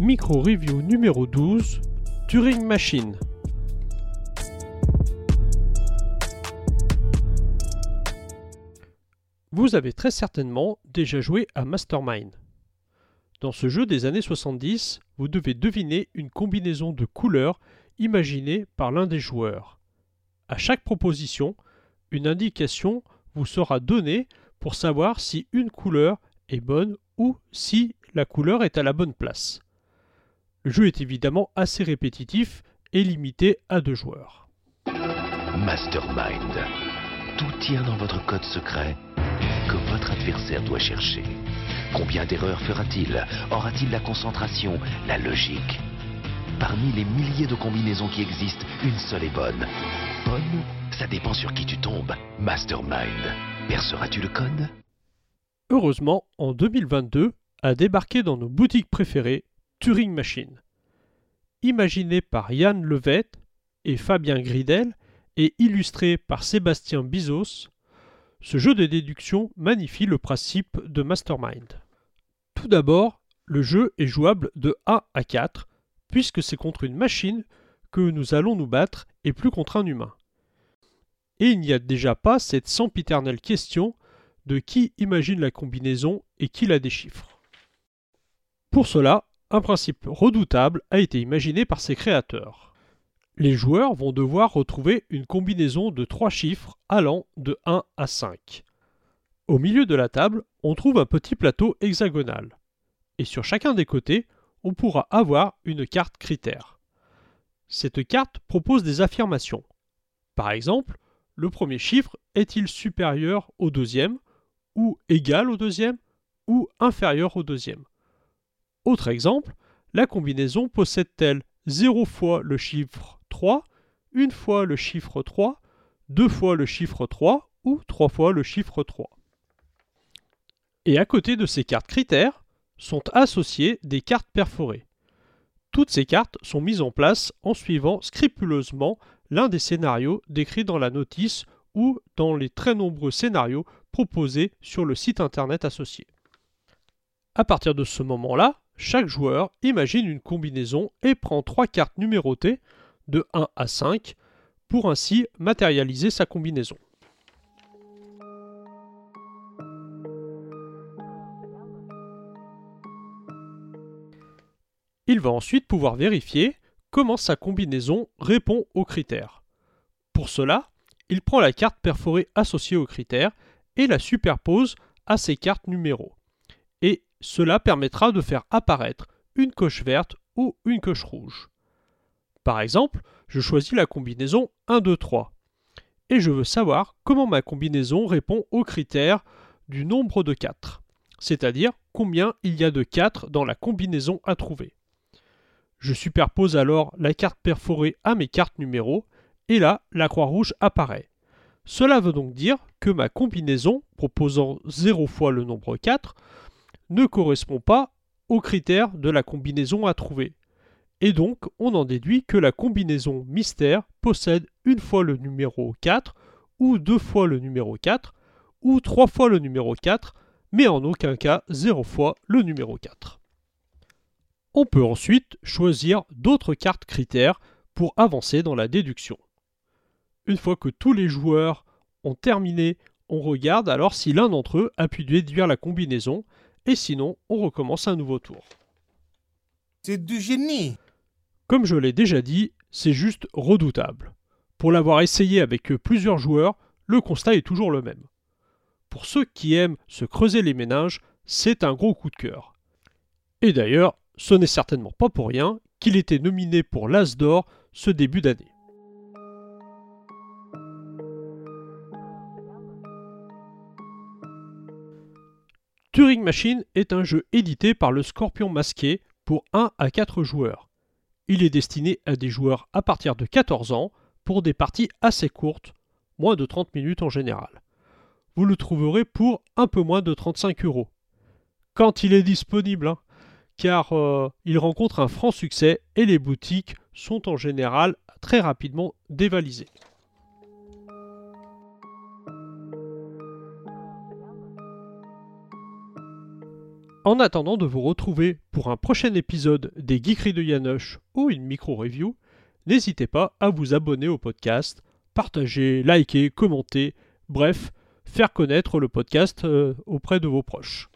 Micro Review numéro 12 Turing Machine. Vous avez très certainement déjà joué à Mastermind. Dans ce jeu des années 70, vous devez deviner une combinaison de couleurs imaginée par l'un des joueurs. À chaque proposition, une indication vous sera donnée pour savoir si une couleur est bonne ou si la couleur est à la bonne place. Le jeu est évidemment assez répétitif et limité à deux joueurs. Mastermind. Tout tient dans votre code secret que votre adversaire doit chercher. Combien d'erreurs fera-t-il? Aura-t-il la concentration, la logique? Parmi les milliers de combinaisons qui existent, une seule est bonne. Bonne? Ça dépend sur qui tu tombes. Mastermind. Perceras-tu le code? Heureusement, en 2022, a débarqué dans nos boutiques préférées Turing Machine. Imaginé par Yann Levet et Fabien Gridel et illustré par Sébastien Bizos, ce jeu de déduction magnifie le principe de Mastermind. Tout d'abord, le jeu est jouable de 1 à 4, puisque c'est contre une machine que nous allons nous battre et plus contre un humain. Et il n'y a déjà pas cette sempiternelle question de qui imagine la combinaison et qui la déchiffre. Pour cela, un principe redoutable a été imaginé par ses créateurs. Les joueurs vont devoir retrouver une combinaison de trois chiffres allant de 1 à 5. Au milieu de la table, on trouve un petit plateau hexagonal. Et sur chacun des côtés, on pourra avoir une carte critère. Cette carte propose des affirmations. Par exemple, le premier chiffre est-il supérieur au deuxième, ou égal au deuxième, ou inférieur au deuxième? Autre exemple, la combinaison possède-t-elle 0 fois le chiffre 3, une fois le chiffre 3, deux fois le chiffre 3 ou trois fois le chiffre 3 Et à côté de ces cartes critères sont associées des cartes perforées. Toutes ces cartes sont mises en place en suivant scrupuleusement l'un des scénarios décrits dans la notice ou dans les très nombreux scénarios proposés sur le site internet associé. À partir de ce moment-là, chaque joueur imagine une combinaison et prend trois cartes numérotées de 1 à 5 pour ainsi matérialiser sa combinaison. Il va ensuite pouvoir vérifier comment sa combinaison répond aux critères. Pour cela, il prend la carte perforée associée aux critères et la superpose à ses cartes numéros. Et cela permettra de faire apparaître une coche verte ou une coche rouge. Par exemple, je choisis la combinaison 1, 2, 3. Et je veux savoir comment ma combinaison répond aux critères du nombre de 4, c'est-à-dire combien il y a de 4 dans la combinaison à trouver. Je superpose alors la carte perforée à mes cartes numéros, et là, la croix rouge apparaît. Cela veut donc dire que ma combinaison, proposant 0 fois le nombre 4, ne correspond pas aux critères de la combinaison à trouver. Et donc, on en déduit que la combinaison mystère possède une fois le numéro 4, ou deux fois le numéro 4, ou trois fois le numéro 4, mais en aucun cas zéro fois le numéro 4. On peut ensuite choisir d'autres cartes critères pour avancer dans la déduction. Une fois que tous les joueurs ont terminé, on regarde alors si l'un d'entre eux a pu déduire la combinaison et sinon on recommence un nouveau tour. C'est du génie Comme je l'ai déjà dit, c'est juste redoutable. Pour l'avoir essayé avec plusieurs joueurs, le constat est toujours le même. Pour ceux qui aiment se creuser les méninges, c'est un gros coup de cœur. Et d'ailleurs, ce n'est certainement pas pour rien qu'il était nominé pour l'As d'or ce début d'année. Turing Machine est un jeu édité par le Scorpion Masqué pour 1 à 4 joueurs. Il est destiné à des joueurs à partir de 14 ans pour des parties assez courtes, moins de 30 minutes en général. Vous le trouverez pour un peu moins de 35 euros. Quand il est disponible, hein, car euh, il rencontre un franc succès et les boutiques sont en général très rapidement dévalisées. En attendant de vous retrouver pour un prochain épisode des Geekeries de Yanoche ou une micro-review, n'hésitez pas à vous abonner au podcast, partager, liker, commenter, bref, faire connaître le podcast euh, auprès de vos proches.